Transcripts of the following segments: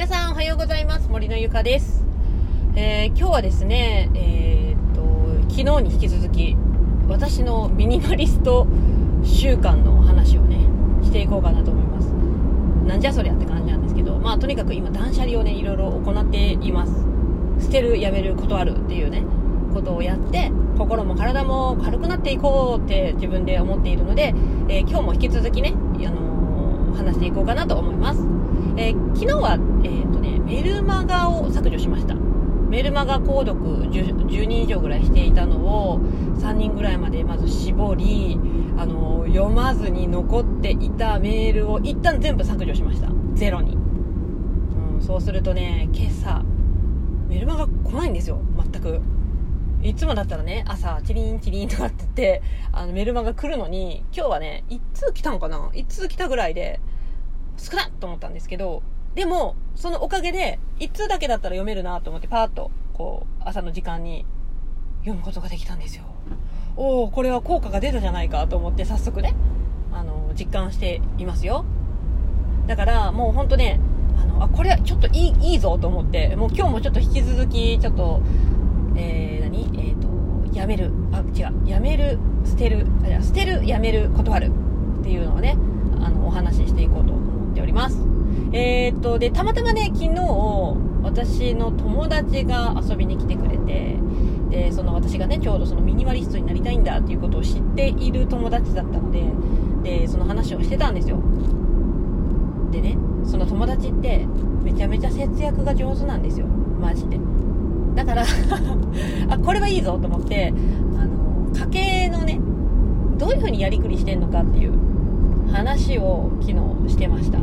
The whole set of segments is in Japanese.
皆さんおはようございます。森のゆかです、えー、今日はですねえー、っと昨日に引き続き私のミニマリスト習慣の話をねしていこうかなと思います。なんじゃそりゃって感じなんですけどまあとにかく今断捨離をねいろいろ行っています。捨てるやめる断るっていうねことをやって心も体も軽くなっていこうって自分で思っているので、えー、今日も引き続きね、あの話していこうかなと思いますえー、昨日は、えっ、とね、メルマガを削除しました。メルマガ購読 10, 10, 人以上ぐらいしていたのを3人ぐらいまでまず絞り、あの、読まずに残っていたメールを一旦全部削除しました。ゼロに。うん、そうするとね、今朝、メルマガ来ないんですよ、全く。いつもだったらね、朝、チリンチリンとかって言って、あの、メルマガ来るのに、今日はね、1通来たのかな ?1 通来たぐらいで、少なと思ったんですけど、でも、そのおかげで、1通だけだったら読めるなと思って、パーッと、こう、朝の時間に読むことができたんですよ。おおこれは効果が出たじゃないかと思って、早速ね、あの、実感していますよ。だから、もうほんとね、あの、あ、これはちょっといい、いいぞと思って、もう今日もちょっと引き続き、ちょっと、えー、やめる、あ、違う、やめる、捨てる、あ、捨てる、やめる、断るっていうのをね、あの、お話ししていこうと思っております。えー、っと、で、たまたまね、昨日、私の友達が遊びに来てくれて、で、その私がね、ちょうどそのミニマリストになりたいんだっていうことを知っている友達だったので、で、その話をしてたんですよ。でね、その友達ってめちゃめちゃ節約が上手なんですよ。マジで。だから あ、これはいいぞと思って、あの、家計のね、どういう風にやりくりしてんのかっていう話を昨日してました。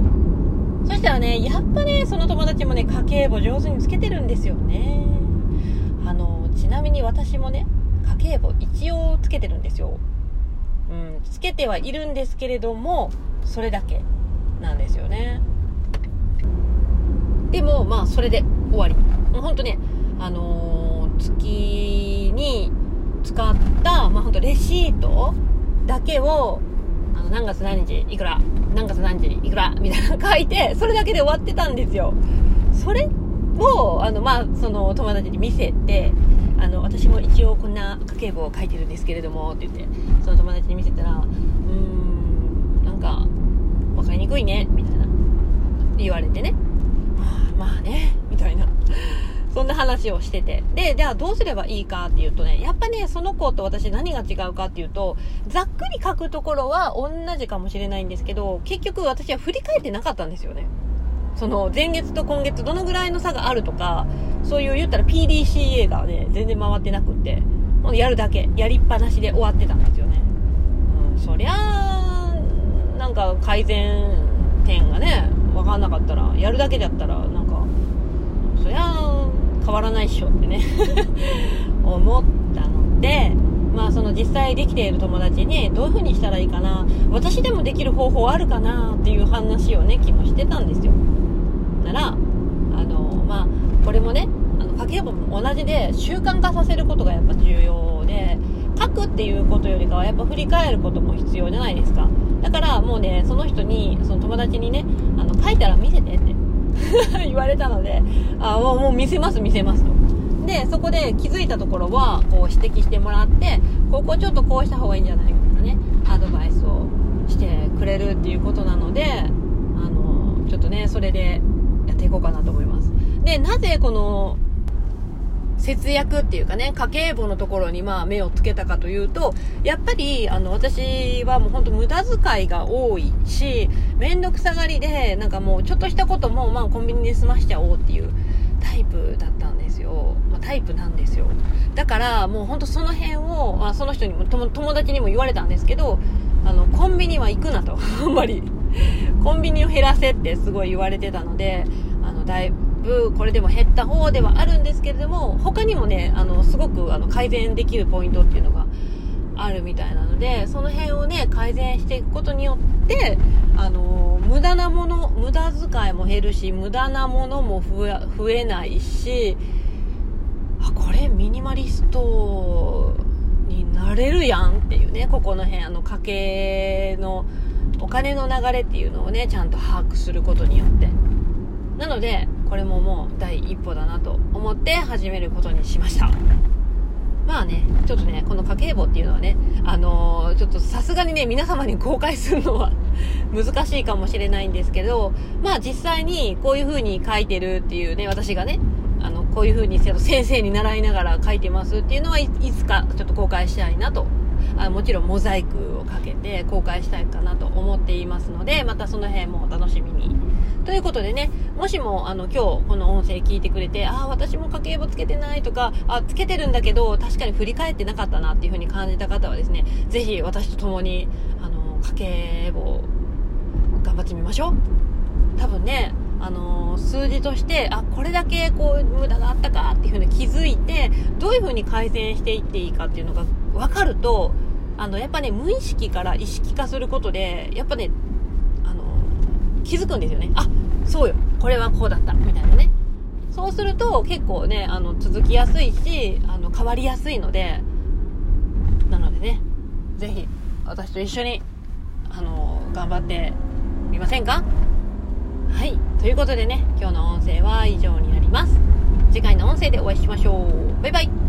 そしたらねやっぱねその友達もね家計簿上手につけてるんですよね。あのちなみに私もね家計簿一応つけてるんですよ。うんつけてはいるんですけれどもそれだけなんですよね。でもまあそれで終わり。もうほんとねあのー、月に使った、まあ、ほんとレシートだけをあの何月何日いくら何月何日いくらみたいな 書いて、それだけで終わってたんですよ。それを、あの、まあ、その友達に見せて、あの、私も一応こんな家計簿を書いてるんですけれども、って言って、その友達に見せたら、うーん、なんか、わかりにくいね、みたいな、言われてね。まあ、まあね、んな話をしてて。で、じゃあどうすればいいかっていうとね、やっぱね、その子と私何が違うかっていうと、ざっくり書くところは同じかもしれないんですけど、結局私は振り返ってなかったんですよね。その前月と今月どのぐらいの差があるとか、そういう言ったら PDCA がね、全然回ってなくって、もうやるだけ、やりっぱなしで終わってたんですよね。うん、そりゃあ、なんか改善点がね、わかんなかったら、やるだけだったら、なんか、そりゃあ、変わらないっしょってね 思ったので、まあその実際できている友達にどういう風にしたらいいかな、私でもできる方法あるかなっていう話をね、昨日してたんですよ。なら、あの、まあ、これもね、あの、家計簿も同じで習慣化させることがやっぱ重要で、書くっていうことよりかはやっぱ振り返ることも必要じゃないですか。だからもうね、その人に、その友達にね、あの、書いたら見せてって。言われたので、あもうもう見せます見せますと。で、そこで気づいたところは、こう指摘してもらって、ここちょっとこうした方がいいんじゃないかとかね、アドバイスをしてくれるっていうことなので、あの、ちょっとね、それでやっていこうかなと思います。で、なぜこの、節約っていうかね、家計簿のところにまあ目をつけたかというと、やっぱりあの私はもうほんと無駄遣いが多いし、めんどくさがりで、なんかもうちょっとしたこともまあコンビニで済ましちゃおうっていうタイプだったんですよ。まあ、タイプなんですよ。だからもうほんとその辺を、まあ、その人にも友達にも言われたんですけど、あの、コンビニは行くなと。あんまり。コンビニを減らせってすごい言われてたので、あの、だいぶ、ぶこれでも減った方ではあるんですけれども他にもねあのすごくあの改善できるポイントっていうのがあるみたいなのでその辺をね改善していくことによってあの無駄なもの無駄遣いも減るし無駄なものも増えないしあこれミニマリストになれるやんっていうねここの辺あの家計のお金の流れっていうのをねちゃんと把握することによって。なのでこれももう第一歩だなと思って始めることにしました。まあね、ちょっとね、この家計簿っていうのはね、あのー、ちょっとさすがにね、皆様に公開するのは 難しいかもしれないんですけど、まあ実際にこういう風に書いてるっていうね、私がね、あの、こういう風に先生に習いながら書いてますっていうのはいつかちょっと公開したいなともちろんモザイクをかけて公開したいかなと思っていますので、またその辺もお楽しみに。ということでね、もしもあの今日この音声聞いてくれて、ああ、私も家計簿つけてないとか、あ、つけてるんだけど、確かに振り返ってなかったなっていう風に感じた方はですね、ぜひ私と共に、あの、家計簿頑張ってみましょう。多分ね、あの、数字として、あ、これだけこう、無駄があったかっていう風に気づいて、どういう風に改善していっていいかっていうのが分かると、あの、やっぱね、無意識から意識化することで、やっぱね、あの、気づくんですよね。あ、そうよ。これはこうだった。みたいなね。そうすると、結構ね、あの、続きやすいし、あの、変わりやすいので、なのでね、ぜひ、私と一緒に、あの、頑張ってみませんか？はい。ということでね、今日の音声は以上になります。次回の音声でお会いしましょう。バイバイ。